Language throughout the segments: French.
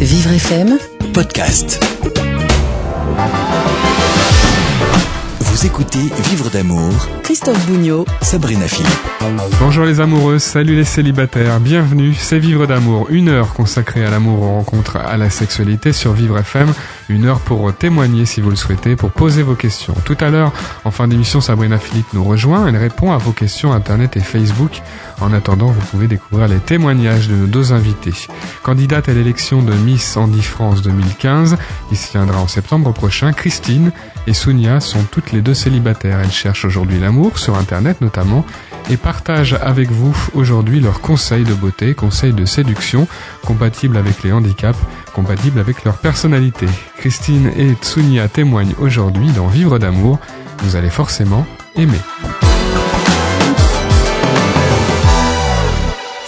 Vivre FM Podcast. Vous écoutez Vivre d'amour, Christophe Bougnot Sabrina Philippe. Bonjour les amoureux, salut les célibataires, bienvenue, c'est Vivre d'amour, une heure consacrée à l'amour, aux rencontres, à la sexualité sur Vivre FM, une heure pour témoigner si vous le souhaitez, pour poser vos questions. Tout à l'heure, en fin d'émission, Sabrina Philippe nous rejoint, elle répond à vos questions Internet et Facebook. En attendant, vous pouvez découvrir les témoignages de nos deux invités. Candidate à l'élection de Miss Andy France 2015, qui se tiendra en septembre prochain, Christine et Sonia sont toutes les deux célibataires. Elles cherchent aujourd'hui l'amour, sur Internet notamment, et partagent avec vous aujourd'hui leurs conseils de beauté, conseils de séduction, compatibles avec les handicaps, compatibles avec leur personnalité. Christine et Tsunia témoignent aujourd'hui dans Vivre d'amour. Vous allez forcément aimer.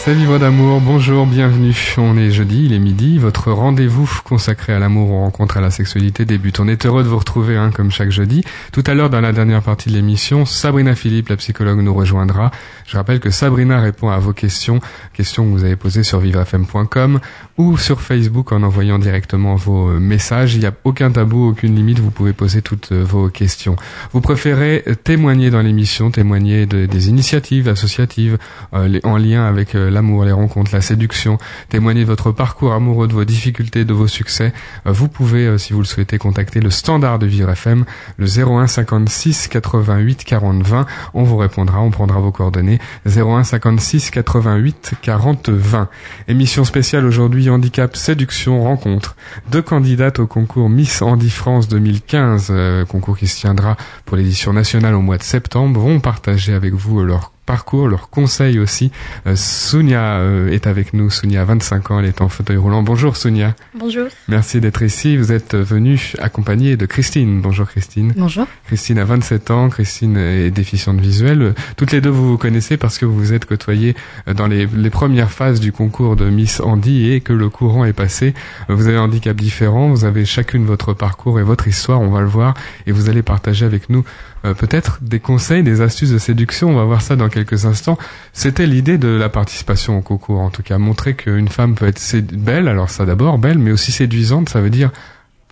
C'est Vivre d'amour, bonjour, bienvenue. On est jeudi, il est midi, votre rendez-vous consacré à l'amour, aux rencontres, à la sexualité débute. On est heureux de vous retrouver, hein, comme chaque jeudi. Tout à l'heure, dans la dernière partie de l'émission, Sabrina Philippe, la psychologue, nous rejoindra. Je rappelle que Sabrina répond à vos questions, questions que vous avez posées sur vivrefm.com ou sur Facebook en envoyant directement vos euh, messages. Il n'y a aucun tabou, aucune limite, vous pouvez poser toutes euh, vos questions. Vous préférez témoigner dans l'émission, témoigner de, des initiatives associatives euh, en lien avec euh, l'amour, les rencontres, la séduction, témoigner votre parcours amoureux, de vos difficultés, de vos succès. Euh, vous pouvez, euh, si vous le souhaitez, contacter le standard de Vivre FM, le 01 56 88 40 20. On vous répondra, on prendra vos coordonnées. 01 56 88 40 20. Émission spéciale aujourd'hui handicap, séduction, rencontre. Deux candidates au concours Miss Handy France 2015, euh, concours qui se tiendra pour l'édition nationale au mois de septembre, vont partager avec vous leur parcours, leurs conseils aussi. Euh, Sonia euh, est avec nous. Sonia a 25 ans, elle est en fauteuil roulant. Bonjour Sonia. Bonjour. Merci d'être ici. Vous êtes venue accompagnée de Christine. Bonjour Christine. Bonjour. Christine a 27 ans, Christine est déficiente visuelle. Toutes les deux, vous vous connaissez parce que vous vous êtes côtoyées dans les, les premières phases du concours de Miss Andy et que le courant est passé. Vous avez un handicap différent, vous avez chacune votre parcours et votre histoire, on va le voir, et vous allez partager avec nous euh, peut-être des conseils, des astuces de séduction, on va voir ça dans quelques instants. C'était l'idée de la participation au concours, en tout cas, montrer qu'une femme peut être belle, alors ça d'abord, belle, mais aussi séduisante, ça veut dire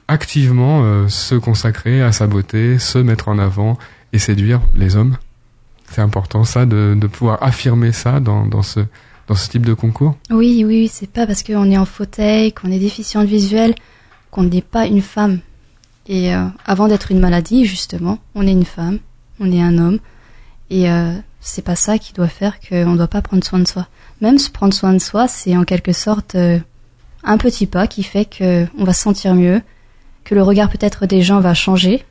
activement euh, se consacrer à sa beauté, se mettre en avant et séduire les hommes. C'est important ça de, pouvoir affirmer ça dans, dans ce dans ce type de concours? Oui, oui, c'est pas parce qu'on est en fauteuil, qu'on est déficiente visuelle, qu'on n'est pas une femme. Et euh, avant d'être une maladie, justement, on est une femme, on est un homme. Et euh, c'est pas ça qui doit faire qu'on ne doit pas prendre soin de soi. Même se prendre soin de soi, c'est en quelque sorte euh, un petit pas qui fait qu'on va se sentir mieux, que le regard peut-être des gens va changer,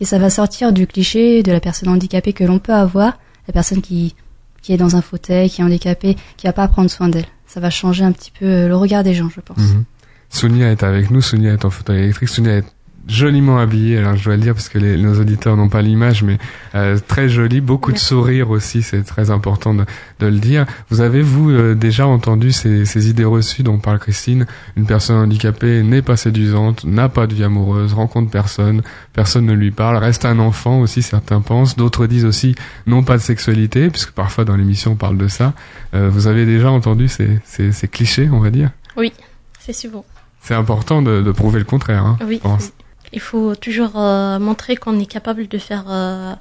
et ça va sortir du cliché de la personne handicapée que l'on peut avoir, la personne qui, qui est dans un fauteuil, qui est handicapée, qui va pas prendre soin d'elle. Ça va changer un petit peu euh, le regard des gens, je pense. Mhm. Sonia est avec nous, Sonia est en fauteuil électrique, Sonia est joliment habillée, alors je dois le dire parce que les, nos auditeurs n'ont pas l'image, mais euh, très jolie, beaucoup Merci. de sourires aussi, c'est très important de, de le dire. Vous avez, vous, euh, déjà entendu ces, ces idées reçues dont parle Christine? Une personne handicapée n'est pas séduisante, n'a pas de vie amoureuse, rencontre personne, personne ne lui parle, reste un enfant aussi, certains pensent. D'autres disent aussi non pas de sexualité, puisque parfois dans l'émission on parle de ça. Euh, vous avez déjà entendu ces, ces, ces clichés, on va dire? Oui, c'est souvent. c'est important de, de prouver le contraire. Hein, Oui. je pense. Il faut toujours euh, montrer qu'on est capable de faire euh,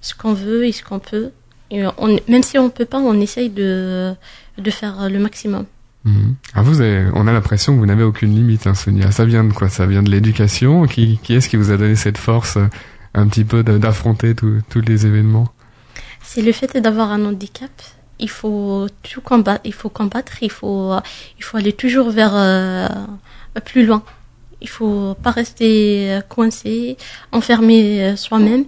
ce qu'on veut et ce qu'on peut. Et on, même si on peut pas, on essaye de, de faire le maximum. Mhm. Ah, vous avez, on a l'impression que vous n'avez aucune limite, hein, Sonia. Ça vient de quoi? Ça vient de l'éducation? Qui, qui est-ce qui vous a donné cette force euh, un petit peu d'affronter tous tous les événements? C'est le fait d'avoir un handicap. Il faut tout combattre. Il faut combattre. Il faut, il faut aller toujours vers euh, plus loin. Il faut pas rester euh, coincé, enfermé euh, soi-même.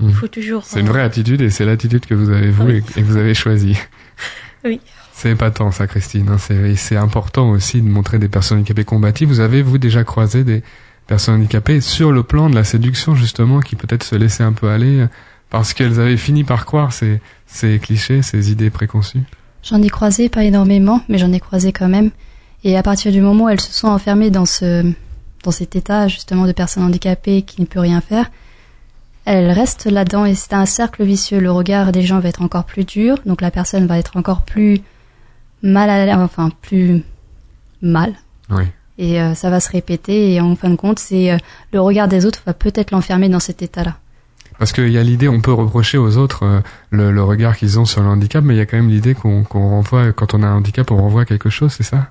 Il faut toujours. C'est une euh, vraie attitude et c'est l'attitude que vous avez vous Oui. et, et que vous avez choisie. Oui. C'est épatant ça, Christine. hein. C'est important aussi de montrer des personnes handicapées combatives. Vous avez vous déjà croisé des personnes handicapées sur le plan de la séduction justement, qui peut-être se laissaient un peu aller euh, parce qu'elles avaient fini par croire ces, ces clichés, ces idées préconçues. J'en ai croisé pas énormément, mais j'en ai croisé quand même. Et à partir du moment où elles se sont enfermées dans ce, dans cet état justement de personne handicapée qui ne peut rien faire, elles restent là-dedans et c'est un cercle vicieux. Le regard des gens va être encore plus dur, donc la personne va être encore plus mal à l'aise, enfin plus mal. Oui. Et euh, ça va se répéter et en fin de compte, c'est euh, le regard des autres va peut-être l'enfermer dans cet état-là. Parce qu'il y a l'idée, on peut reprocher aux autres euh, le, le regard qu'ils ont sur le handicap, mais il y a quand même l'idée qu'on qu'on renvoie, quand on a un handicap, on renvoie quelque chose, c'est ça?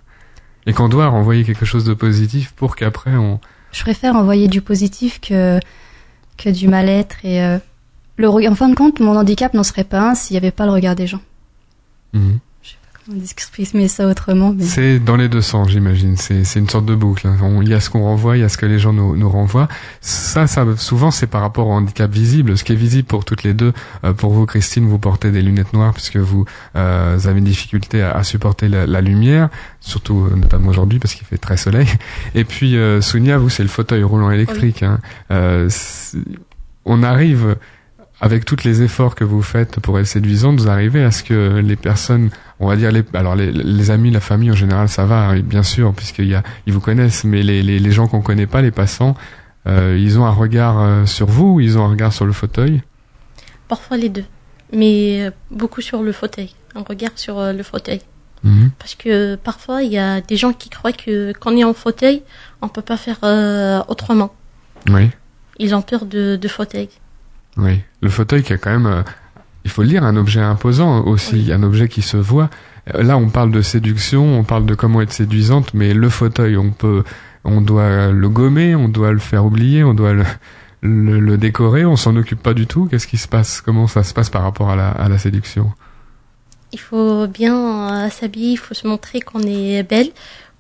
Et qu'on doit renvoyer quelque chose de positif pour qu'après on... Je préfère envoyer du positif que que du mal-être et euh, le en fin de compte, mon handicap n'en serait pas un s'il n'y avait pas le regard des gens. Mhm. Ça autrement mais... C'est dans les deux sens, j'imagine. C'est c'est une sorte de boucle. hein. Il y a ce qu'on renvoie, il y a ce que les gens nous, nous renvoient. Ça, ça, souvent, c'est par rapport au handicap visible. Ce qui est visible pour toutes les deux. Euh, pour vous, Christine, vous portez des lunettes noires puisque vous, euh, avez une difficulté à, à supporter la, la lumière, surtout euh, notamment aujourd'hui parce qu'il fait très soleil. Et puis, euh, Sonia, vous, c'est le fauteuil roulant électrique. hein. Euh, on arrive avec tous les efforts que vous faites pour être séduisante, vous arrivez à ce que les personnes, on va dire les, alors les, les amis, la famille en général, ça va, hein, bien sûr, puisqu'il y a, ils vous connaissent, mais les, les, les gens qu'on connaît pas, les passants, euh, ils ont un regard euh, sur vous, ou ils ont un regard sur le fauteuil. Parfois les deux. Mais euh, beaucoup sur le fauteuil. Un regard sur le fauteuil. Mhm. Parce que parfois, il y a des gens qui croient que quand on est en fauteuil, on peut pas faire euh, autrement. Oui, Ils ont peur de, de fauteuil. oui. Le fauteuil qui est quand même, il faut le dire, un objet imposant aussi, Oui. un objet qui se voit. Euh, Là, on parle de séduction, on parle de comment être séduisante, mais le fauteuil, on peut, on doit le gommer, on doit le faire oublier, on doit le, le, le décorer, on s'en occupe pas du tout. Qu'est-ce qui se passe? Comment ça se passe par rapport à la, à la séduction? Il faut bien euh, s'habiller, il faut se montrer qu'on est belle.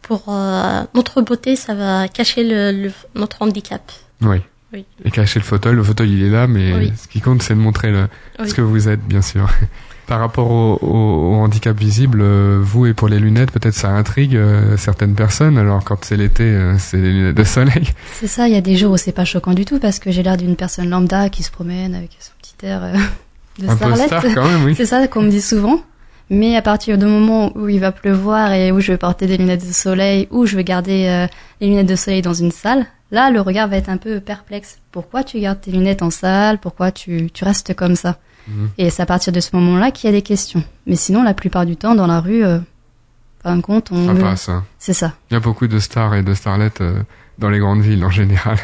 Pour euh, notre beauté, ça va cacher le- notre handicap. Oui. Oui. Et cacher le fauteuil, le fauteuil il est là, mais Oui. ce qui compte c'est de montrer le, Oui. ce que vous êtes, bien sûr. Par rapport au, au- au handicap visible, euh, vous et pour les lunettes, peut-être ça intrigue euh, certaines personnes. Alors quand c'est l'été, euh, c'est les lunettes de soleil. C'est ça, il y a des jours où c'est pas choquant du tout parce que j'ai l'air d'une personne lambda qui se promène avec son petit air de Un peu starlette. star quand même, oui. C'est ça qu'on me dit souvent. Mais à partir du moment où il va pleuvoir et où je vais porter des lunettes de soleil, ou je vais garder euh, les lunettes de soleil dans une salle, là, le regard va être un peu perplexe. Pourquoi tu gardes tes lunettes en salle? Pourquoi tu, tu restes comme ça? Mhm. Et c'est à partir de ce moment-là qu'il y a des questions. Mais sinon, la plupart du temps, dans la rue, euh, fin de compte, on... Ça passe. hein. C'est ça. Il y a beaucoup de stars et de starlettes euh, dans les grandes villes en général.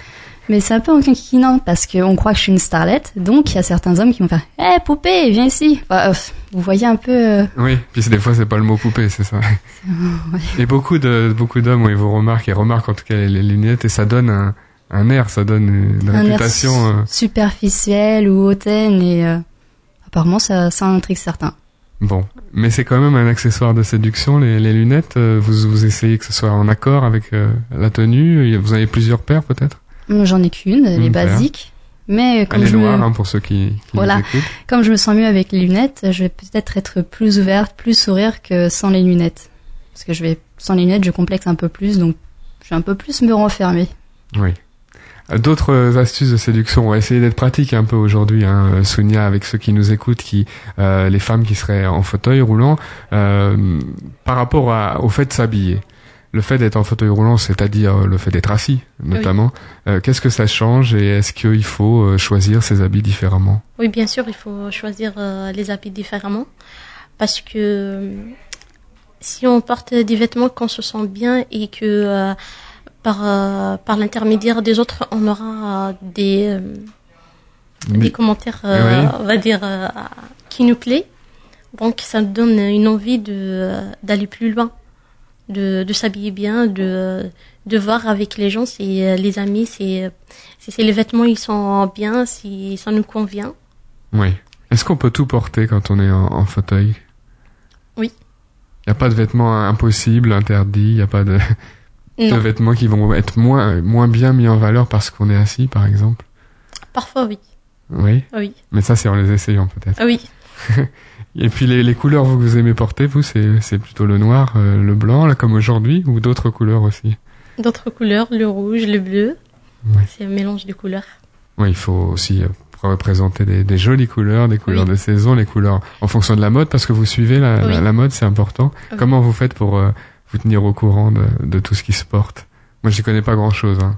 Mais c'est un peu enquiquinant parce qu'on croit que je suis une starlette, donc il y a certains hommes qui vont faire « Hé, poupée, viens ici Enfin, euh, Vous voyez un peu... euh, Oui, puis des fois c'est pas le mot poupée, c'est ça. Et beaucoup de beaucoup d'hommes, oui, vous remarquent et remarquent en tout cas les, lunettes et ça donne un, un air, ça donne une un réputation. euh, superficiel ou hautaine et apparemment ça, ça intrigue certains. Bon, mais c'est quand même un accessoire de séduction, les, les lunettes. Vous, vous essayez que ce soit en accord avec la tenue. Vous avez plusieurs paires peut-être? J'en ai qu'une, elle est basique. Mais comme Elle est je, noire me, hein, pour ceux qui, qui Voilà. comme je me sens mieux avec les lunettes, je vais peut-être être plus ouverte, plus sourire que sans les lunettes. Parce que je vais sans les lunettes, je complexe un peu plus, donc je vais un peu plus me renfermer. Oui. Euh, D'autres euh, astuces de séduction. On va essayer d'être pratique un peu aujourd'hui, hein, euh, Sonia, avec ceux qui nous écoutent, qui euh, les femmes qui seraient en fauteuil roulant, euh, par rapport à, au fait de s'habiller. Le fait d'être en fauteuil roulant, c'est-à-dire euh, le fait d'être assis, notamment. Euh, Qu'est-ce que ça change et est-ce qu'il faut euh, choisir ses habits différemment? Oui, bien sûr, il faut choisir euh, les habits différemment. Parce que si on porte des vêtements qu'on se sent bien et que euh, par, par l'intermédiaire des autres, on aura des, des commentaires, Oui. on va dire, qui nous plaît. Donc ça nous donne une envie de d'aller plus loin, de, de s'habiller bien, de, de voir avec les gens si euh, les amis, si, si, les vêtements ils sont bien, si ça nous convient. Oui. Est-ce qu'on peut tout porter quand on est en, en fauteuil? Oui. Il n'y a pas de vêtements impossibles, interdits, il n'y a pas de, de vêtements qui vont être moins, moins bien mis en valeur parce qu'on est assis, par exemple? Parfois oui, Oui? oui, Mais ça, c'est en les essayant, peut-être. oui. Et puis, les, les couleurs vous, que vous aimez porter, vous, c'est, c'est plutôt le noir, euh, le blanc, là, comme aujourd'hui, ou d'autres couleurs aussi D'autres couleurs, le rouge, le bleu, Oui. c'est un mélange de couleurs. Oui, il faut aussi euh, représenter des, des jolies couleurs, des couleurs Oui. de saison, les couleurs en fonction de la mode, parce que vous suivez la, la, Oui. la mode, c'est important. Comment vous faites pour euh, vous tenir au courant de, de tout ce qui se porte? Moi, j'y connais pas grand-chose. Hein.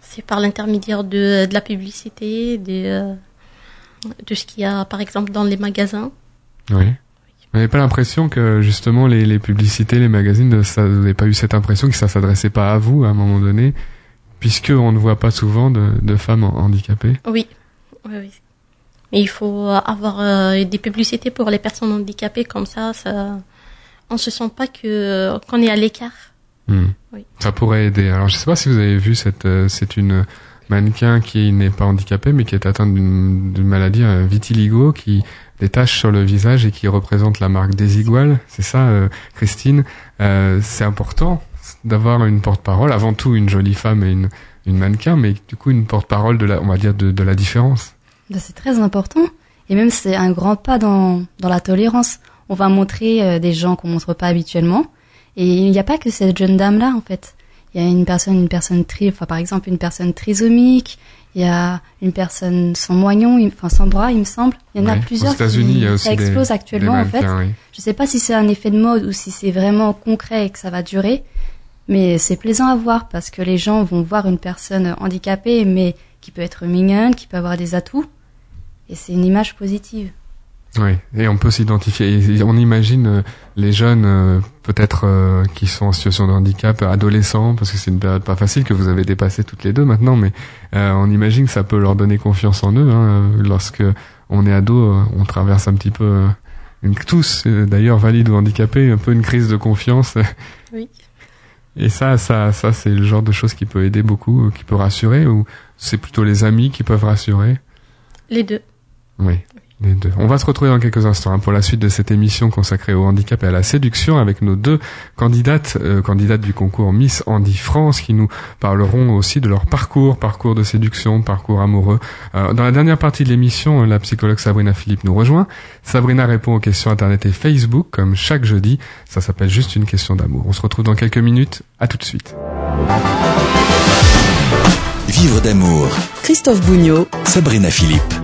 C'est par l'intermédiaire de, de la publicité, de, de ce qu'il y a par exemple dans les magasins. Oui. Vous n'avez pas l'impression que justement les, les publicités, les magazines, ça, vous n'avez pas eu cette impression que ça s'adressait pas à vous à un moment donné, puisque on ne voit pas souvent de, de femmes handicapées? Oui, oui, oui. Mais il faut avoir euh, des publicités pour les personnes handicapées comme ça, ça on se sent pas que qu'on est à l'écart. Hmm. Oui. Ça pourrait aider. Alors je sais pas si vous avez vu cette, euh, c'est une mannequin qui n'est pas handicapée mais qui est atteinte d'une d'une maladie euh, vitiligo qui des taches sur le visage et qui représente la marque Desigual. C'est ça, euh, Christine. Euh, c'est important d'avoir une porte-parole. Avant tout, une jolie femme et une, mannequin, mais du coup une porte-parole de la, on va dire de, la différence. Ben, c'est très important. Et même, c'est un grand pas dans, dans la tolérance. On va montrer euh, des gens qu'on montre pas habituellement. Et il n'y a pas que cette jeune dame-là, en fait. Il y a une personne, une personne tri, par exemple, une personne trisomique. Il y a une personne sans moignon, enfin, sans bras, il me semble. Il y en a plusieurs. Aux États-Unis, qui, il y a aussi ça explose des actuellement, en fait. oui. Je sais pas si c'est un effet de mode ou si c'est vraiment concret et que ça va durer, mais c'est plaisant à voir parce que les gens vont voir une personne handicapée mais qui peut être mignonne, qui peut avoir des atouts et c'est une image positive. Oui, et on peut s'identifier. On imagine euh, les jeunes, euh, peut-être euh, qui sont en situation de handicap, adolescents, parce que c'est une période pas facile que vous avez dépassé toutes les deux maintenant, mais on imagine que ça peut leur donner confiance en eux. Hein, lorsque on est ado, on traverse un petit peu, une, tous d'ailleurs valides ou handicapés, un peu une crise de confiance. Oui. Et ça, ça, ça, c'est le genre de choses qui peut aider beaucoup, qui peut rassurer, ou c'est plutôt les amis qui peuvent rassurer? Les deux. Oui, les deux. On va se retrouver dans quelques instants hein, pour la suite de cette émission consacrée au handicap et à la séduction avec nos deux candidates, euh, candidates du concours Miss Handy France, qui nous parleront aussi de leur parcours, parcours de séduction, parcours amoureux. Euh, dans la dernière partie de l'émission, la psychologue Sabrina Philippe nous rejoint. Sabrina répond aux questions Internet et Facebook, comme chaque jeudi. Ça s'appelle juste une question d'amour. On se retrouve dans quelques minutes. À tout de suite. Vivre d'amour. Christophe Bougnot, Sabrina Philippe.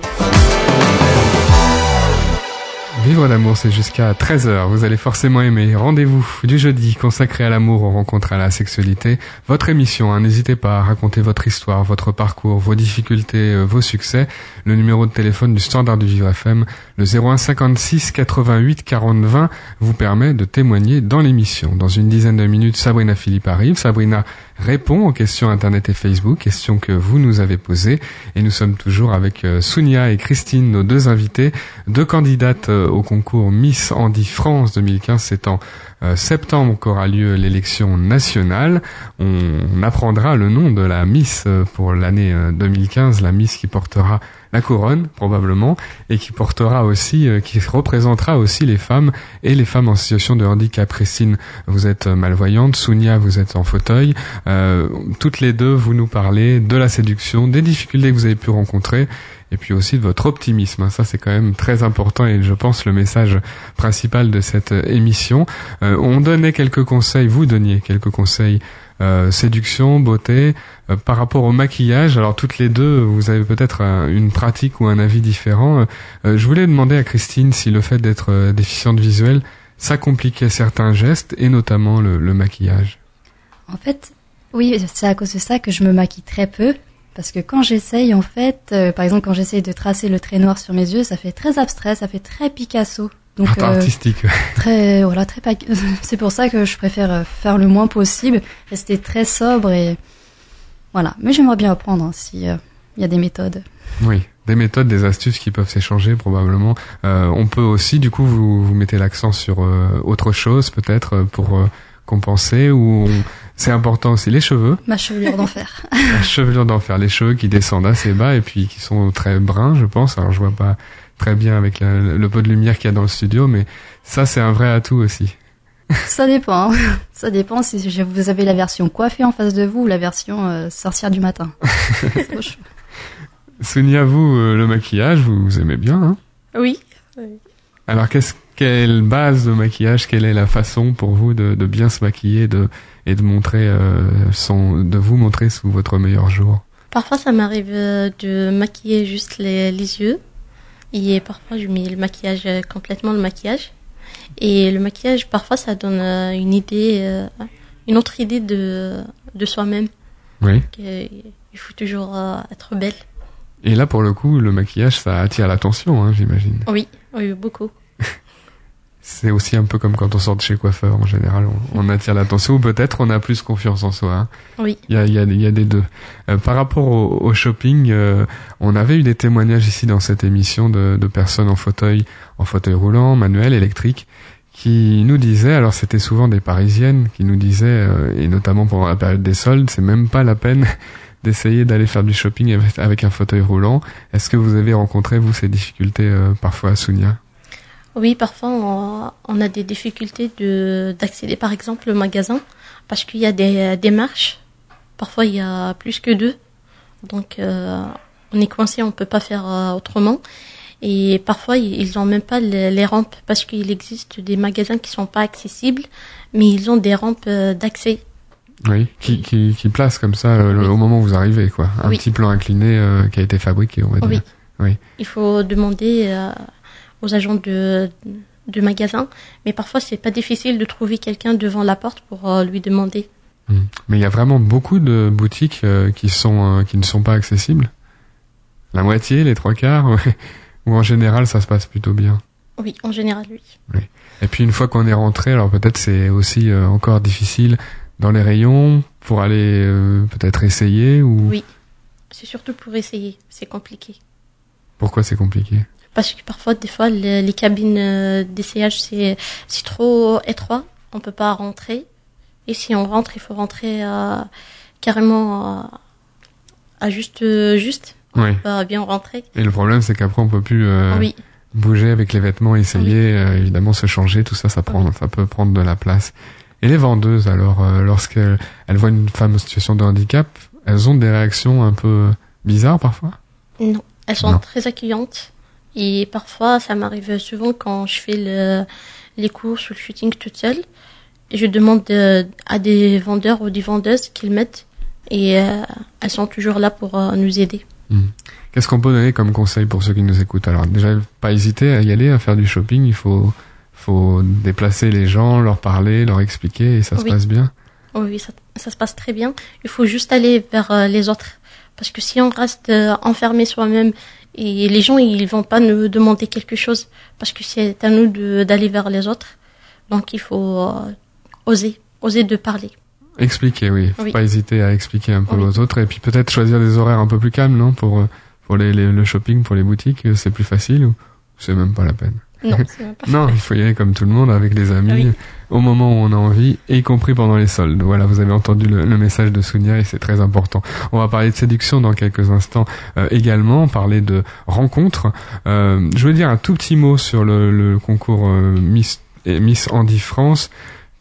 Vivre d'amour, c'est jusqu'à 13h. Vous allez forcément aimer. Rendez-vous du jeudi consacré à l'amour, aux rencontres, à la sexualité. Votre émission, hein, n'hésitez pas à raconter votre histoire, votre parcours, vos difficultés, euh, vos succès. Le numéro de téléphone du standard du Vivre FM, le 01 56 88 40 20, vous permet de témoigner dans l'émission. Dans une dizaine de minutes, Sabrina Philippe arrive. Sabrina répond aux questions Internet et Facebook, questions que vous nous avez posées. Et nous sommes toujours avec euh, Sounia et Christine, nos deux invités, deux candidates euh, au concours Miss Handy France 2015. C'est en euh, septembre qu'aura lieu l'élection nationale. On apprendra le nom de la Miss pour l'année euh, 2015, la Miss qui portera la couronne probablement et qui portera aussi, euh, qui représentera aussi les femmes et les femmes en situation de handicap. Christine, vous êtes euh, malvoyante, Sounia, vous êtes en fauteuil. Euh, toutes les deux, vous nous parlez de la séduction, des difficultés que vous avez pu rencontrer et puis aussi de votre optimisme. Ça, c'est quand même très important et je pense le message principal de cette émission. On donnait quelques conseils, vous donniez quelques conseils euh, séduction, beauté, euh, par rapport au maquillage. Alors toutes les deux, vous avez peut-être une pratique ou un avis différent. Euh, je voulais demander à Christine si le fait d'être euh, déficiente visuelle, ça compliquait certains gestes et notamment le, le maquillage. En fait, oui, c'est à cause de ça que je me maquille très peu. Parce que quand j'essaye, en fait, euh, par exemple, quand j'essaye de tracer le trait noir sur mes yeux, ça fait très abstrait, ça fait très Picasso. Donc, euh, artistique. très, voilà, très. pa- C'est pour ça que je préfère euh, faire le moins possible, rester très sobre et voilà. Mais j'aimerais bien apprendre hein, si euh, il y a des méthodes. Oui, des méthodes, des astuces qui peuvent s'échanger probablement. Euh, on peut aussi, du coup, vous, vous mettez l'accent sur euh, autre chose peut-être pour euh, compenser ou on- c'est important aussi les cheveux, Ma chevelure d'enfer. la chevelure d'enfer, les cheveux qui descendent assez bas et puis qui sont très bruns, je pense. Alors je vois pas très bien avec la- le peu de lumière qu'il y a dans le studio, mais ça c'est un vrai atout aussi. ça dépend. Ça dépend si vous avez la version coiffée en face de vous ou la version euh, sorcière du matin. Sonia, vous, euh, le maquillage, vous, vous aimez bien, hein? Oui. Alors, qu'est-ce, quelle base de maquillage, quelle est la façon pour vous de, de bien se maquiller de, et de montrer euh, son, de vous montrer sous votre meilleur jour? Parfois, ça m'arrive de maquiller juste les, les yeux. Et parfois, je mets le maquillage, euh, complètement le maquillage. Et le maquillage, parfois, ça donne euh, une idée, euh, une autre idée de, de soi-même. Oui. Il faut toujours être belle. Et là, pour le coup, le maquillage, ça attire l'attention, hein, j'imagine. Oui, oui, beaucoup. C'est aussi un peu comme quand on sort de chez coiffeur en général, on, on attire l'attention ou peut-être on a plus confiance en soi. hein. Oui. Il y a, y a, y a des deux. Euh, par rapport au, au shopping, euh, on avait eu des témoignages ici dans cette émission de, de personnes en fauteuil, en fauteuil roulant, manuel, électrique, qui nous disaient, alors c'était souvent des Parisiennes qui nous disaient, euh, et notamment pendant la période des soldes, c'est même pas la peine d'essayer d'aller faire du shopping avec, avec un fauteuil roulant. Est-ce que vous avez rencontré vous ces difficultés euh, parfois à Sounia Oui, parfois on, on a des difficultés de d'accéder par exemple au magasin parce qu'il y a des, des marches. Parfois il y a plus que deux. Donc euh, on est coincé, on peut pas faire euh, autrement. Et parfois ils ils ont même pas les, rampes parce qu'il existe des magasins qui sont pas accessibles, mais ils ont des rampes euh, d'accès. Oui, qui, qui, qui place comme ça euh, le- au moment où vous arrivez, quoi. Un Oui. petit plan incliné euh, qui a été fabriqué, on va dire. Oui. Oui. Il faut demander euh, aux agents de de magasin, mais parfois c'est pas difficile de trouver quelqu'un devant la porte pour euh, lui demander. Mm. Mais il y a vraiment beaucoup de boutiques euh, qui sont euh, qui ne sont pas accessibles. La moitié, les trois quarts, ou en général ça se passe plutôt bien. Oui, en général, oui. Et puis une fois qu'on est rentré, alors peut-être c'est aussi encore difficile dans les rayons pour aller peut-être essayer ou Oui. C'est surtout pour essayer, c'est compliqué. pourquoi c'est compliqué? Parce que parfois, des fois, le- les cabines euh, d'essayage, c'est c'est trop étroit, on peut pas rentrer. Et si on rentre, il faut rentrer euh, carrément euh, à juste, juste, Oui. pas bien rentrer. Et le problème c'est qu'après on peut plus Oui, bouger avec les vêtements, essayer, euh, évidemment se changer, tout ça, ça prend, ça peut prendre de la place. Et les vendeuses, alors, euh, lorsqu'elles elles voient une femme en situation de handicap, elles ont des réactions un peu bizarres parfois? non, elles sont Non. très accueillantes. Et parfois, ça m'arrive souvent quand je fais le, les courses ou le shooting toute seule. Je demande euh, à des vendeurs ou des vendeuses qu'ils mettent et euh, elles sont toujours là pour euh, nous aider. Qu'est-ce qu'on peut donner comme conseil pour ceux qui nous écoutent? Alors déjà, pas hésiter à y aller, à faire du shopping. Il faut, faut déplacer les gens, leur parler, leur expliquer, et ça se passe bien. Oui, oui, ça, ça se passe très bien. Il faut juste aller vers les autres. Parce que si on reste enfermé soi-même, et les gens, ils vont pas nous demander quelque chose. Parce que c'est à nous d'aller vers les autres. Donc il faut euh, oser, oser de parler. Expliquer, oui. Faut Oui. pas hésiter à expliquer un peu Oui. aux autres, et puis peut-être choisir des horaires un peu plus calmes, non? Pour euh, pour les, les- le shopping, pour les boutiques, euh, c'est plus facile ou c'est même pas la peine? Non, pas il faut y aller comme tout le monde, avec les amis, Oui. au moment où on a envie, et y compris pendant les soldes. Voilà, vous avez entendu le, le message de Sonia et c'est très important. On va parler de séduction dans quelques instants euh, également, parler de rencontres. Euh, je veux dire un tout petit mot sur le, le concours euh, Miss, et Miss Andy France,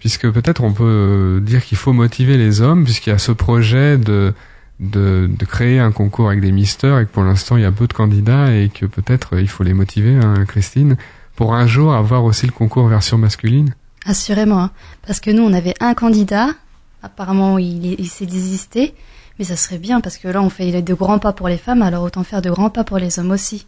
puisque peut-être on peut euh, dire qu'il faut motiver les hommes, puisqu'il y a ce projet de de, de créer un concours avec des misters et que pour l'instant il y a peu de candidats et que peut-être euh, il faut les motiver, hein, Christine pour un jour avoir aussi le concours version masculine Assurément, hein. parce que nous, on avait un candidat. Apparemment, il, est- il s'est désisté, mais ça serait bien parce que là, on fait de grands pas pour les femmes, alors autant faire de grands pas pour les hommes aussi.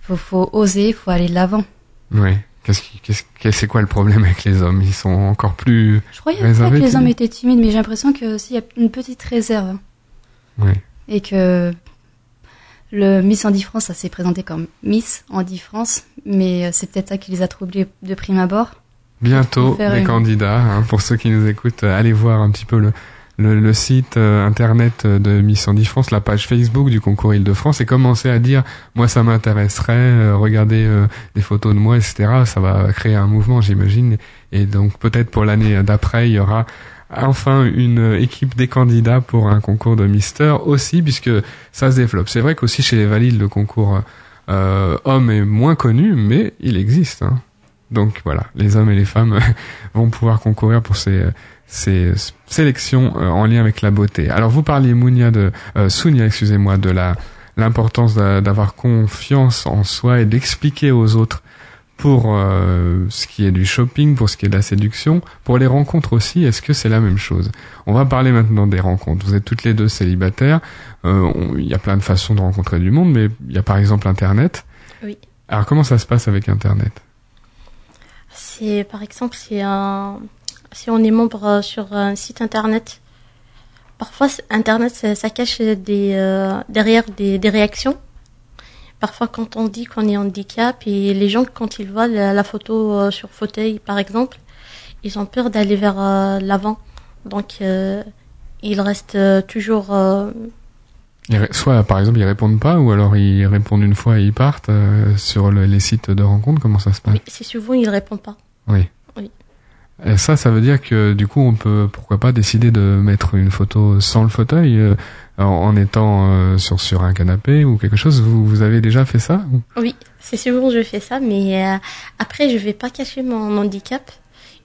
Il faut, faut oser, il faut aller de l'avant. Oui. Qu'est-ce qui, qu'est-ce, qu'est- c'est quoi le problème avec les hommes? Ils sont encore plus. Je croyais pas que les hommes étaient timides, mais j'ai l'impression que y a une petite réserve hein. Oui. et que le Miss Andy France, ça s'est présenté comme Miss Andy France, mais euh, c'est peut-être ça qui les a troublés de prime abord. Bientôt une- candidats. hein. pour ceux qui nous écoutent, euh, allez voir un petit peu le, le, le site euh, internet de Miss Andy France, la page Facebook du concours Île-de-France, et commencer à dire moi ça m'intéresserait, euh, regardez euh, des photos de moi, etc. Ça va créer un mouvement, j'imagine. Et donc peut-être pour l'année d'après, il y aura enfin une équipe des candidats pour un concours de Mister aussi, puisque ça se développe. C'est vrai qu'aussi chez les Valides, le concours euh, homme est moins connu, mais il existe. hein. Donc voilà, les hommes et les femmes vont pouvoir concourir pour ces, ces sélections euh, en lien avec la beauté. Alors vous parliez Mounia de euh, excusez-moi, de la l'importance d'a- d'avoir confiance en soi et d'expliquer aux autres pour euh, ce qui est du shopping, pour ce qui est de la séduction, pour les rencontres aussi, est-ce que c'est la même chose? On va parler maintenant des rencontres. Vous êtes toutes les deux célibataires. Euh, Il y a plein de façons de rencontrer du monde, mais il y a par exemple Internet. Oui. Alors comment ça se passe avec Internet? C'est par exemple si, un, si on est membre euh, sur un site internet, parfois internet ça, ça cache des, euh, derrière des, des réactions, Parfois, quand on dit qu'on est handicap, et les gens, quand ils voient la, la photo euh, sur fauteuil, par exemple, ils ont peur d'aller vers euh, l'avant. Donc, euh, ils restent toujours. Soit, par exemple, ils répondent pas, ou alors ils répondent une fois et ils partent sur le- les sites de rencontres. Comment ça se passe? Oui, c'est souvent, ils répondent pas. Oui. Oui. Et ça, ça veut dire que du coup, on peut, pourquoi pas, décider de mettre une photo sans le fauteuil, en, en étant euh, sur sur un canapé ou quelque chose. Vous, vous avez déjà fait ça ou- Oui, c'est souvent je fais ça, mais euh, après je vais pas cacher mon handicap.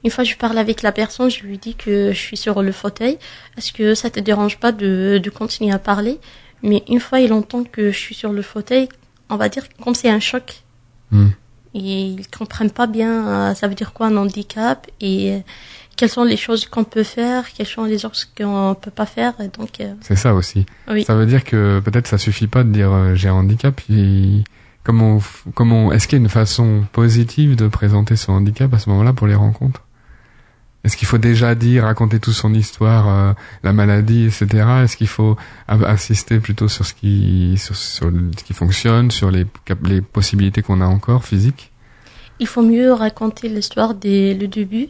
Une fois je parle avec la personne, je lui dis que je suis sur le fauteuil. Est-ce que ça te dérange pas de, de continuer à parler? Mais une fois il entend que je suis sur le fauteuil, on va dire comme c'est un choc. Hmm. Et ils comprennent pas bien euh, ça veut dire quoi un handicap? Et quelles sont les choses qu'on peut faire, quelles sont les choses qu'on peut pas faire. Donc euh, C'est ça aussi. oui. Ça veut dire que peut-être ça suffit pas de dire euh, j'ai un handicap. Et comment, comment, est-ce qu'il y a une façon positive de présenter son handicap à ce moment-là pour les rencontres? Est-ce qu'il faut déjà dire, raconter toute son histoire, euh, la maladie, etc. Est-ce qu'il faut insister plutôt sur ce qui, sur, ce qui fonctionne, sur les, les possibilités qu'on a encore physiques? Il faut mieux raconter l'histoire dès le début.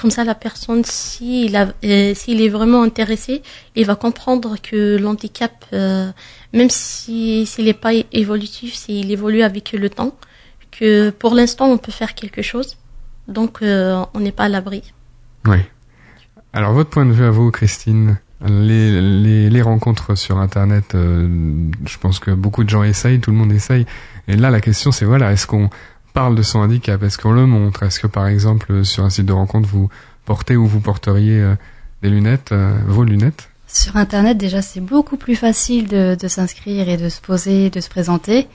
Comme ça, la personne, euh, s'il est vraiment intéressé, il va comprendre que l'handicap, euh, même si s'il n'est pas évolutif, s'il évolue avec le temps, que pour l'instant, on peut faire quelque chose. Donc, euh, on n'est pas à l'abri. Oui. Alors, votre point de vue à vous, Christine les, rencontres sur Internet, je pense que beaucoup de gens essayent, tout le monde essaye. Et là, la question, c'est voilà, est-ce qu'on parle de son handicap Est-ce qu'on le montre? Est-ce que, par exemple, sur un site de rencontre, vous portez ou vous porteriez euh, des lunettes, euh, vos lunettes? Sur Internet, déjà, c'est beaucoup plus facile de, de s'inscrire et de se poser, de se présenter.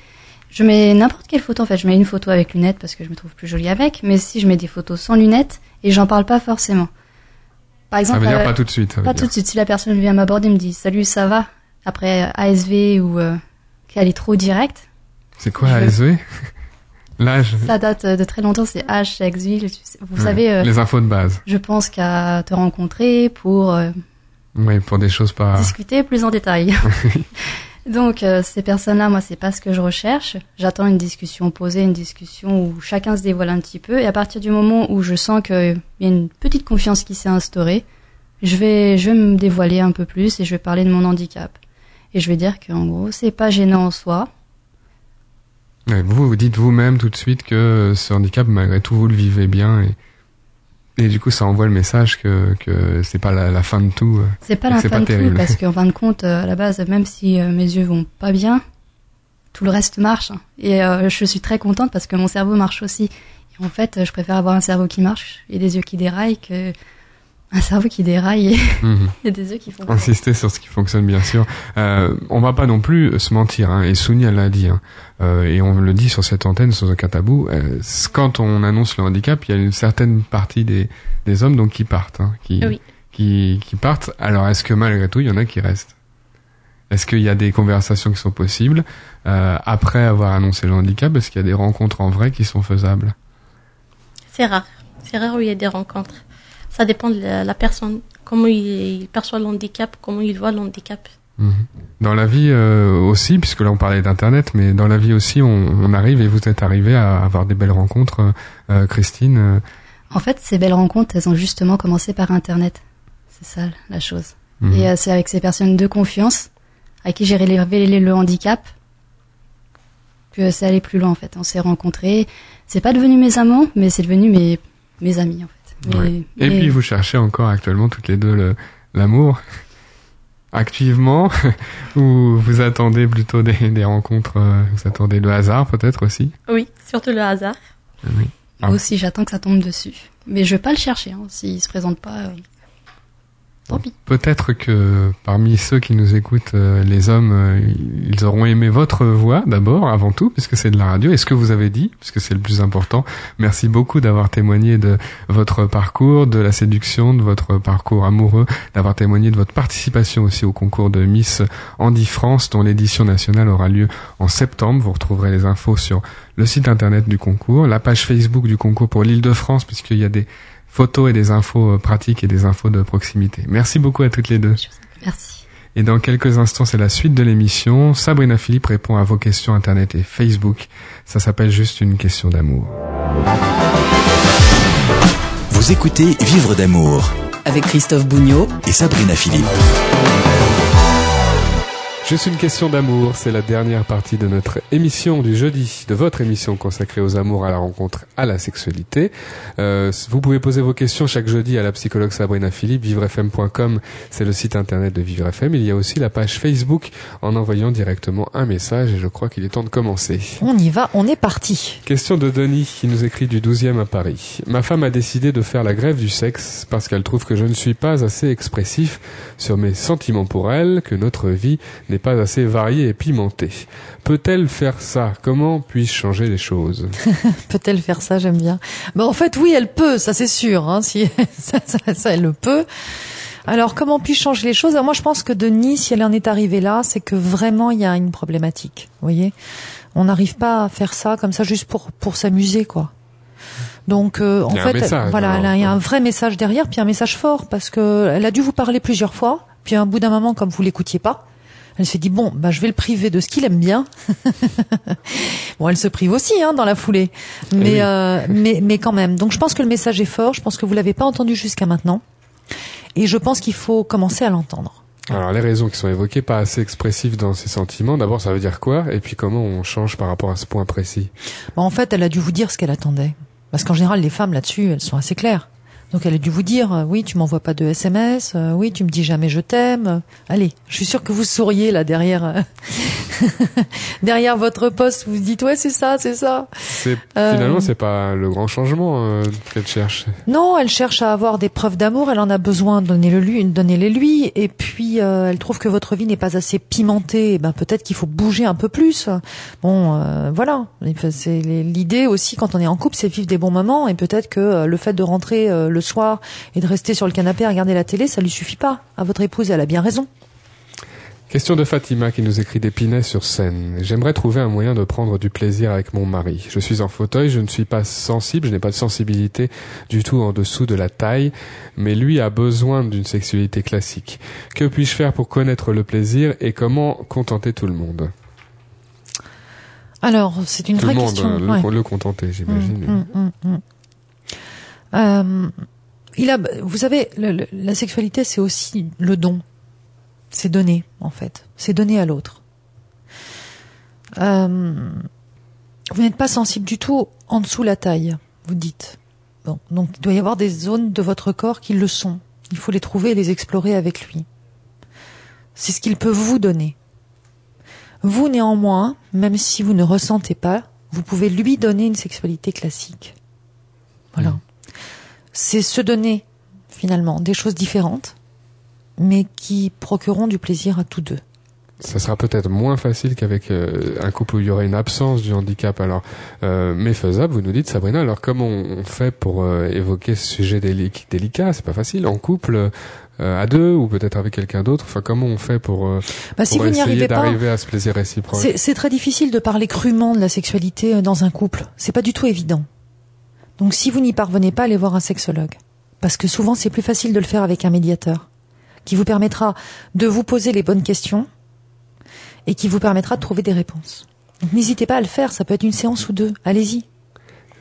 Je mets n'importe quelle photo, en fait. Je mets une photo avec lunettes parce que je me trouve plus jolie avec, mais si je mets des photos sans lunettes, et j'en parle pas forcément. Par Ça exemple, veut dire euh, pas tout de suite. Ça pas tout de suite. Si la personne vient m'aborder et me dit salut, ça va, après ASV ou euh, qu'elle est trop directe, C'est quoi Je- L'âge ça date euh, de très longtemps, c'est H, c'est Xville, tu sais- vous Ouais. savez, euh, Les infos de base. je pense qu'à te rencontrer pour euh, Oui, pour des choses pas... discuter plus en détail. Donc euh, ces personnes-là, moi, c'est pas ce que je recherche. J'attends une discussion posée, une discussion où chacun se dévoile un petit peu. Et à partir du moment où je sens qu'il y a une petite confiance qui s'est instaurée, je vais, je vais me dévoiler un peu plus et je vais parler de mon handicap. Et je vais dire qu'en gros, c'est pas gênant en soi. Vous, vous dites vous-même tout de suite que ce handicap, malgré tout, vous le vivez bien et, et du coup, ça envoie le message que, que c'est pas la, la fin de tout. euh. C'est pas la fin pas de tout terrible. parce qu'en fin de compte, euh, à la base, même si euh, mes yeux vont pas bien, tout le reste marche. hein. Et euh, je suis très contente parce que mon cerveau marche aussi. Et en fait, euh, je préfère avoir un cerveau qui marche et des yeux qui déraillent que un cerveau qui déraille et, Mhm. et des yeux qui font. Insister sur ce qui fonctionne, bien sûr. Euh, on va pas non plus se mentir, hein, et Sonia l'a dit, hein, euh, et on le dit sur cette antenne, sans aucun tabou, euh, quand on annonce le handicap, il y a une certaine partie des, des hommes donc qui partent, hein, qui, Oui. qui, qui partent. Alors, est-ce que malgré tout, il y en a qui restent? Est-ce qu'il y a des conversations qui sont possibles euh, après avoir annoncé le handicap Est-ce qu'il y a des rencontres en vrai qui sont faisables? C'est rare. C'est rare où il y a des rencontres. Ça dépend de la, la personne, comment il, il perçoit le handicap, comment il voit le handicap. Mhm. Dans la vie euh, aussi, puisque là on parlait d'internet, mais dans la vie aussi, on, on arrive et vous êtes arrivé à avoir des belles rencontres, euh, euh, Christine. euh, En fait, ces belles rencontres, elles ont justement commencé par Internet. C'est ça la chose. mhm. Et euh, c'est avec ces personnes de confiance à qui j'ai révélé le handicap que c'est allé plus loin en fait. On s'est rencontrés. C'est pas devenu mes amants, mais c'est devenu mes mes amis en fait. Ouais. Et puis vous cherchez encore actuellement toutes les deux l'amour? Activement? Ou vous attendez plutôt des, des rencontres, euh, vous attendez le hasard peut-être aussi? Oui, surtout le hasard. Oui. Moi aussi, j'attends que ça tombe dessus. Mais je vais pas le chercher. Hein. S'il se présente pas, euh, tant pis. Peut-être que parmi ceux qui nous écoutent, euh, les hommes, euh, ils auront aimé votre voix d'abord, avant tout, puisque c'est de la radio, et ce que vous avez dit, puisque c'est le plus important. Merci beaucoup d'avoir témoigné de votre parcours, de la séduction, de votre parcours amoureux, d'avoir témoigné de votre participation aussi au concours de Miss Andy France, dont l'édition nationale aura lieu en septembre. Vous retrouverez les infos sur le site internet du concours, la page Facebook du concours pour l'île de France, puisqu'il y a des photos et des infos euh, pratiques et des infos de proximité. Merci beaucoup à toutes les deux. Merci. Et dans quelques instants, c'est la suite de l'émission. Sabrina Philippe répond à vos questions Internet et Facebook. Ça s'appelle juste une question d'amour. Vous écoutez Vivre d'amour avec Christophe Bougnot et Sabrina Philippe. Juste une question d'amour, c'est la dernière partie de notre émission du jeudi, de votre émission consacrée aux amours, à la rencontre, à la sexualité. Euh, vous pouvez poser vos questions chaque jeudi à la psychologue Sabrina Philippe, vivrefm.com, c'est le site internet de Vivre FM. Il y a aussi la page Facebook en envoyant directement un message et je crois qu'il est temps de commencer. On y va, on est parti. Question de Denis qui nous écrit du 12e à Paris. Ma femme a décidé de faire la grève du sexe parce qu'elle trouve que je ne suis pas assez expressif sur mes sentiments pour elle, que notre vie n'est pas assez variée et pimentée. Peut-elle faire ça? Comment puis-je changer les choses? Peut-elle faire ça? J'aime bien. Ben, en fait, oui, elle peut, ça c'est sûr. Hein, si ça, ça, ça, elle le peut. Alors, comment puis-je changer les choses? Moi, je pense que Denis, si elle en est arrivée là, c'est que vraiment il y a une problématique. Vous voyez, on n'arrive pas à faire ça comme ça juste pour pour s'amuser, quoi. Donc euh, en fait, message, voilà, alors, il y a un vrai message derrière, puis un message fort parce que elle a dû vous parler plusieurs fois, puis à un bout d'un moment, comme vous l'écoutiez pas, elle s'est dit bon, bah je vais le priver de ce qu'il aime bien. bon, elle se prive aussi hein, dans la foulée, mais oui. euh, mais mais quand même. Donc je pense que le message est fort. Je pense que vous l'avez pas entendu jusqu'à maintenant, et je pense qu'il faut commencer à l'entendre. Alors les raisons qui sont évoquées, pas assez expressives dans ses sentiments, d'abord ça veut dire quoi? Et puis comment on change par rapport à ce point précis? Bon, en fait, elle a dû vous dire ce qu'elle attendait. Parce qu'en général, les femmes là-dessus, elles sont assez claires. Donc elle a dû vous dire, euh, oui, tu m'envoies pas de SMS, euh, oui, tu me dis jamais je t'aime. Allez, je suis sûre que vous souriez là derrière, euh, derrière votre poste, vous vous dites, ouais, c'est ça, c'est ça. Euh, finalement c'est pas le grand changement euh, qu'elle cherche. Non, elle cherche à avoir des preuves d'amour, elle en a besoin, donnez-le lui, donnez-les lui. Et puis, euh, elle trouve que votre vie n'est pas assez pimentée. Eh ben peut-être qu'il faut bouger un peu plus. Bon, voilà. C'est l'idée aussi quand on est en couple, c'est vivre des bons moments. Et peut-être que le fait de rentrer le soir et de rester sur le canapé à regarder la télé, ça lui suffit pas. À votre épouse, elle a bien raison. Question de Fatima qui nous écrit d'Épinay sur scène. J'aimerais trouver un moyen de prendre du plaisir avec mon mari. Je suis en fauteuil, je ne suis pas sensible, je n'ai pas de sensibilité du tout en dessous de la taille, mais lui a besoin d'une sexualité classique. Que puis-je faire pour connaître le plaisir et comment contenter tout le monde? Alors, c'est une Tout vraie le monde, question. euh, le, ouais. le contenter, j'imagine. Mm, mm, mm. Euh, il a, vous savez, la sexualité, c'est aussi le don. C'est donner, en fait. C'est donner à l'autre. Euh, vous n'êtes pas sensible du tout en dessous la taille, vous dites. Bon, donc il doit y avoir des zones de votre corps qui le sont. Il faut les trouver et les explorer avec lui. C'est ce qu'il peut vous donner. Vous, néanmoins, même si vous ne ressentez pas, vous pouvez lui donner une sexualité classique. Voilà. C'est se donner, finalement, des choses différentes, mais qui procureront du plaisir à tous deux. Ça sera peut-être moins facile qu'avec euh, un couple où il y aurait une absence du handicap. Alors, euh, mais faisable, vous nous dites, Sabrina. Alors, comment on fait pour euh, évoquer ce sujet délic- délicat? C'est pas facile. En couple, euh, à deux, ou peut-être avec quelqu'un d'autre. Enfin, comment on fait pour, euh, Bah, si pour essayer d'arriver à ce plaisir réciproque? c'est très difficile de parler crûment de la sexualité dans un couple. C'est pas du tout évident. Donc, si vous n'y parvenez pas, allez voir un sexologue. Parce que souvent, c'est plus facile de le faire avec un médiateur, qui vous permettra de vous poser les bonnes questions et qui vous permettra de trouver des réponses. Donc, n'hésitez pas à le faire. Ça peut être une séance ou deux. Allez-y.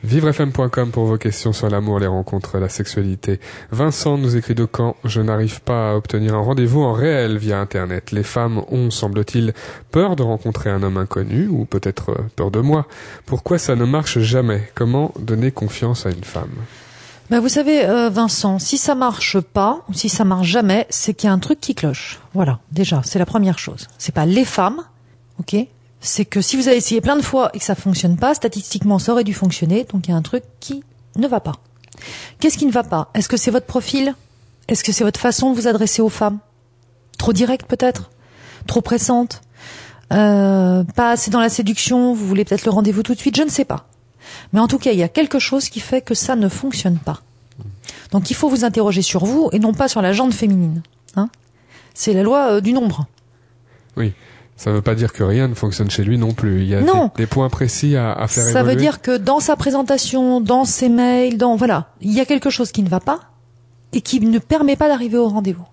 Vivrefm.com pour vos questions sur l'amour, les rencontres, la sexualité. Vincent nous écrit de Caen. Je n'arrive pas à obtenir un rendez-vous en réel via Internet. Les femmes ont, semble-t-il, peur de rencontrer un homme inconnu, ou peut-être euh, peur de moi. Pourquoi ça ne marche jamais? Comment donner confiance à une femme? Bah, vous savez, euh, Vincent, si ça marche pas, ou si ça marche jamais, c'est qu'il y a un truc qui cloche. Voilà, déjà, c'est la première chose. C'est pas les femmes, ok? C'est que si vous avez essayé plein de fois et que ça fonctionne pas, statistiquement, ça aurait dû fonctionner, donc il y a un truc qui ne va pas. Qu'est-ce qui ne va pas? Est-ce que c'est votre profil? Est-ce que c'est votre façon de vous adresser aux femmes? Trop directe peut-être? Trop pressante? Euh, Pas assez dans la séduction? Vous voulez peut-être le rendez-vous tout de suite? Je ne sais pas. Mais en tout cas, il y a quelque chose qui fait que ça ne fonctionne pas. Donc il faut vous interroger sur vous et non pas sur la jante féminine. Hein? C'est la loi euh, du nombre. Ça ne veut pas dire que rien ne fonctionne chez lui non plus. Il y a Non. Des, des points précis à, à faire Ça évoluer. veut dire que dans sa présentation, dans ses mails, dans voilà, il y a quelque chose qui ne va pas et qui ne permet pas d'arriver au rendez-vous.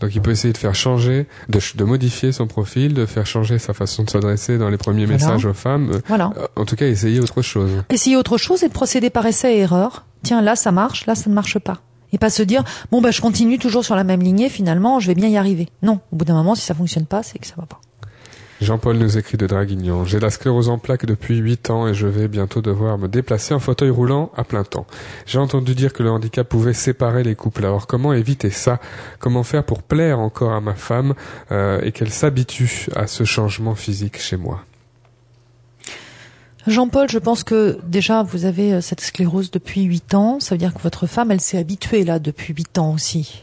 Donc il peut essayer de faire changer, de, modifier son profil, de faire changer sa façon de s'adresser dans les premiers Voilà. messages aux femmes. Euh, Voilà. euh, En tout cas, essayer autre chose. Essayer autre chose et de procéder par essai et erreur. Tiens, là ça marche, là ça ne marche pas. Et pas se dire bon bah je continue toujours sur la même lignée, finalement je vais bien y arriver. Non, au bout d'un moment si ça fonctionne pas, c'est que ça va pas. Jean-Paul nous écrit de Draguignan. J'ai la sclérose en plaques depuis 8 ans et je vais bientôt devoir me déplacer en fauteuil roulant à plein temps. J'ai entendu dire que le handicap pouvait séparer les couples. Alors comment éviter ça? Comment faire pour plaire encore à ma femme euh, et qu'elle s'habitue à ce changement physique chez moi? Jean-Paul, je pense que déjà vous avez euh, cette sclérose depuis 8 ans, ça veut dire que votre femme elle s'est habituée là depuis 8 ans aussi.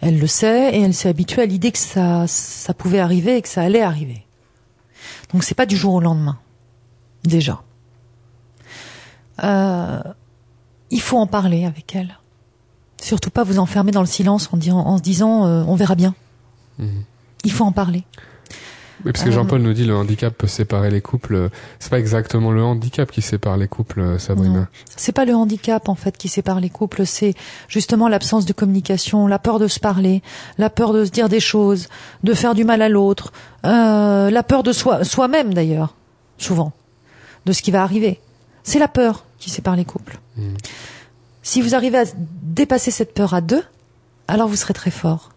Elle le sait et elle s'est habituée à l'idée que ça pouvait arriver et que ça allait arriver. Donc c'est pas du jour au lendemain. Déjà. Euh, il faut en parler avec elle. Surtout pas vous enfermer dans le silence en, disant- en se disant euh, on verra bien. Mhm. Il faut en parler. Oui, parce que Euh, Jean-Paul nous dit le handicap peut séparer les couples. C'est pas exactement le handicap qui sépare les couples, euh, Sabrina. C'est pas le handicap en fait qui sépare les couples, c'est justement l'absence de communication, la peur de se parler, la peur de se dire des choses, de faire du mal à l'autre, euh, la peur de soi, soi-même d'ailleurs, souvent, de ce qui va arriver. C'est la peur qui sépare les couples. Mhm. Si vous arrivez à dépasser cette peur à deux, alors vous serez très fort.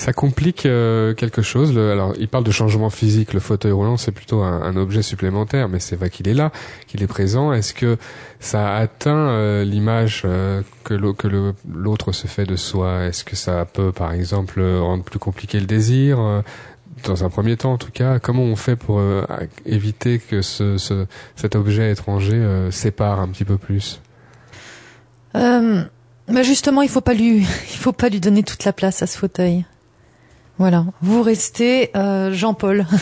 Ça complique euh, quelque chose. Le- alors, il parle de changement physique. Le fauteuil roulant, c'est plutôt un, un objet supplémentaire, mais c'est vrai qu'il est là, qu'il est présent. Est-ce que ça atteint euh, l'image euh, que l'autre se fait de soi? Est-ce que ça peut, par exemple, rendre plus compliqué le désir euh, dans un premier temps, en tout cas, comment on fait pour euh, éviter que ce, ce- cet objet étranger euh, sépare un petit peu plus? Euh, mais justement, il faut faut pas lui donner toute la place à ce fauteuil. Voilà, vous restez euh, Jean-Paul,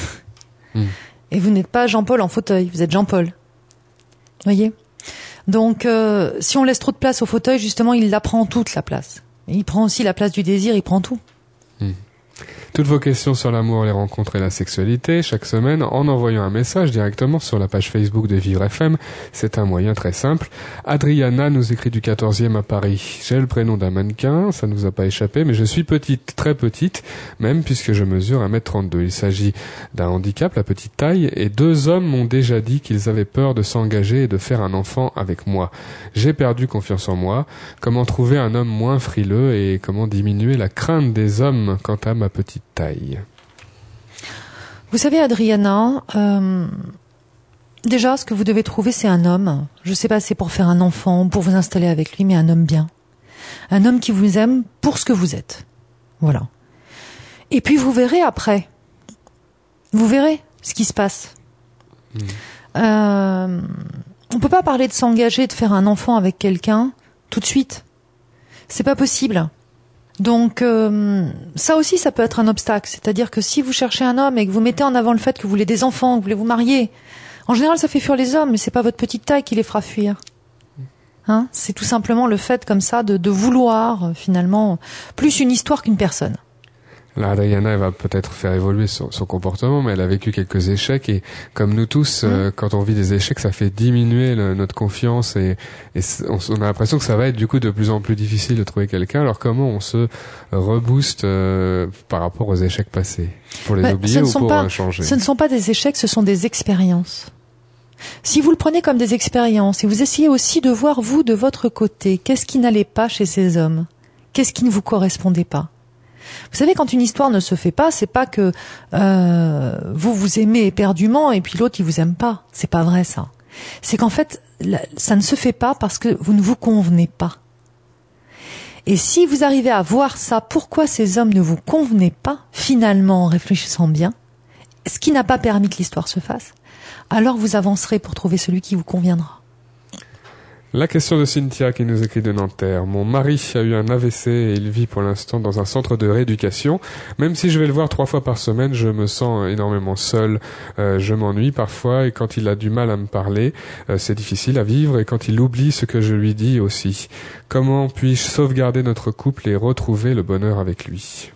Hmm. et vous n'êtes pas Jean-Paul en fauteuil, vous êtes Jean-Paul. Voyez? Donc, euh, si on laisse trop de place au fauteuil, justement, il la prend toute la place. Il prend aussi la place du désir, il prend tout. Toutes vos questions sur l'amour, les rencontres et la sexualité, chaque semaine, en envoyant un message directement sur la page Facebook de Vivre FM. C'est un moyen très simple. Adriana nous écrit du 14e à Paris. J'ai le prénom d'un mannequin, ça ne vous a pas échappé, mais je suis petite, très petite, même puisque je mesure 1m32. Il s'agit d'un handicap, la petite taille, et deux hommes m'ont déjà dit qu'ils avaient peur de s'engager et de faire un enfant avec moi. J'ai perdu confiance en moi. Comment trouver un homme moins frileux et comment diminuer la crainte des hommes quant à ma petite taille Vous savez, Adriana, euh, déjà, ce que vous devez trouver, c'est un homme. Je sais pas, c'est pour faire un enfant, pour vous installer avec lui, mais un homme bien. Un homme qui vous aime pour ce que vous êtes. Voilà. Et puis vous verrez après. Vous verrez ce qui se passe. Euh, on peut pas parler de s'engager, de faire un enfant avec quelqu'un tout de suite. C'est pas possible. Donc euh, ça aussi, ça peut être un obstacle. C'est-à-dire que si vous cherchez un homme et que vous mettez en avant le fait que vous voulez des enfants, que vous voulez vous marier, en général, ça fait fuir les hommes, mais c'est pas votre petite taille qui les fera fuir. Hein? C'est tout simplement le fait comme ça de, vouloir euh, finalement plus une histoire qu'une personne. Là, Adriana, elle va peut-être faire évoluer son, son comportement, mais elle a vécu quelques échecs et comme nous tous, euh, quand on vit des échecs, ça fait diminuer le- notre confiance et, on, a l'impression que ça va être du coup de plus en plus difficile de trouver quelqu'un. Alors comment on se rebooste euh, par rapport aux échecs passés? Pour les Bah, oublier ou pour pas- euh, changer? Ce ne sont pas des échecs, ce sont des expériences. Si vous le prenez comme des expériences et vous essayez aussi de voir vous de votre côté, qu'est-ce qui n'allait pas chez ces hommes? Qu'est-ce qui ne vous correspondait pas? Vous savez, quand une histoire ne se fait pas, c'est pas que euh, vous vous aimez éperdument et puis l'autre il vous aime pas. C'est pas vrai ça. C'est qu'en fait, ça ne se fait pas parce que vous ne vous convenez pas. Et si vous arrivez à voir ça, pourquoi ces hommes ne vous convenaient pas, finalement en réfléchissant bien, ce qui n'a pas permis que l'histoire se fasse, alors vous avancerez pour trouver celui qui vous conviendra. La question de Cynthia qui nous écrit de Nanterre. Mon mari a eu un AVC et il vit pour l'instant dans un centre de rééducation. Même si je vais le voir trois fois par semaine, je me sens énormément seul. Euh, je m'ennuie parfois et quand il a du mal à me parler, euh, c'est difficile à vivre et quand il oublie ce que je lui dis aussi. Comment puis-je sauvegarder notre couple et retrouver le bonheur avec lui?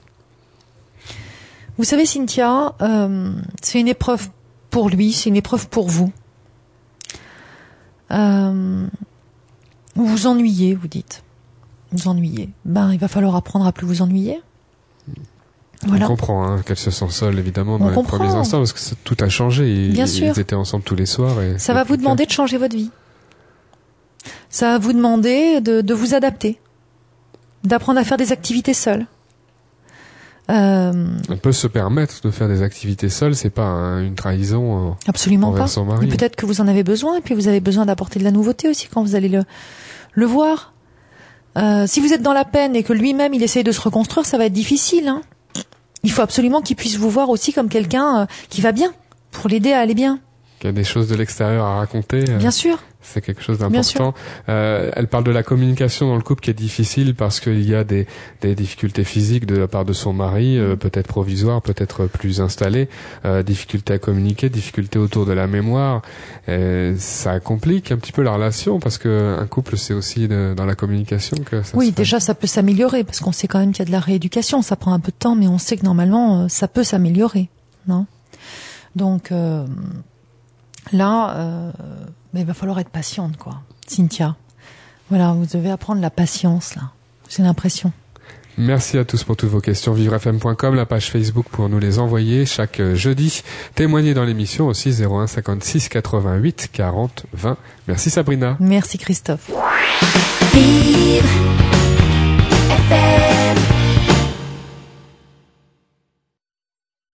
Vous savez, Cynthia, euh, c'est une épreuve pour lui, c'est une épreuve pour vous. Vous vous ennuyez, vous dites. Vous ennuyez. Ben, il va falloir apprendre à plus vous ennuyer. Voilà. On comprend hein, qu'elle se sent seule, évidemment, dans On les comprend. premiers instants, parce que tout a changé. Ils, Bien ils sûr. étaient ensemble tous les soirs. Et Ça va vous demander de changer votre vie. Ça va vous demander de, de vous adapter, d'apprendre à faire des activités seules. Euh. On peut se permettre de faire des activités seules, c'est pas un- une trahison. euh, absolument Envers pas. son mari. Et peut-être que vous en avez besoin, et puis vous avez besoin d'apporter de la nouveauté aussi quand vous allez le, le voir. Euh, si vous êtes dans la peine et que lui-même il essaye de se reconstruire, ça va être difficile. Hein. Il faut absolument qu'il puisse vous voir aussi comme quelqu'un euh, qui va bien, pour l'aider à aller bien. qu'il y a des choses de l'extérieur à raconter. Bien sûr. C'est quelque chose d'important. Euh, elle parle de la communication dans le couple qui est difficile parce qu'il y a des, des difficultés physiques de la part de son mari, euh, peut-être provisoires, peut-être plus installées, euh, difficultés à communiquer, difficultés autour de la mémoire. Euh, ça complique un petit peu la relation parce que un couple c'est aussi de- dans la communication que ça Oui, se fait. déjà ça peut s'améliorer parce qu'on sait quand même qu'il y a de la rééducation. Ça prend un peu de temps, mais on sait que normalement euh, ça peut s'améliorer, non? Donc euh, là, euh, mais il va falloir être patiente, quoi, Cynthia. Voilà, vous devez apprendre la patience là. J'ai l'impression. Merci à tous pour toutes vos questions. Vivrefm.com, la page Facebook pour nous les envoyer chaque euh, jeudi. Témoignez dans l'émission aussi 01 56 88 40 20. Merci Sabrina. Merci Christophe. Vivre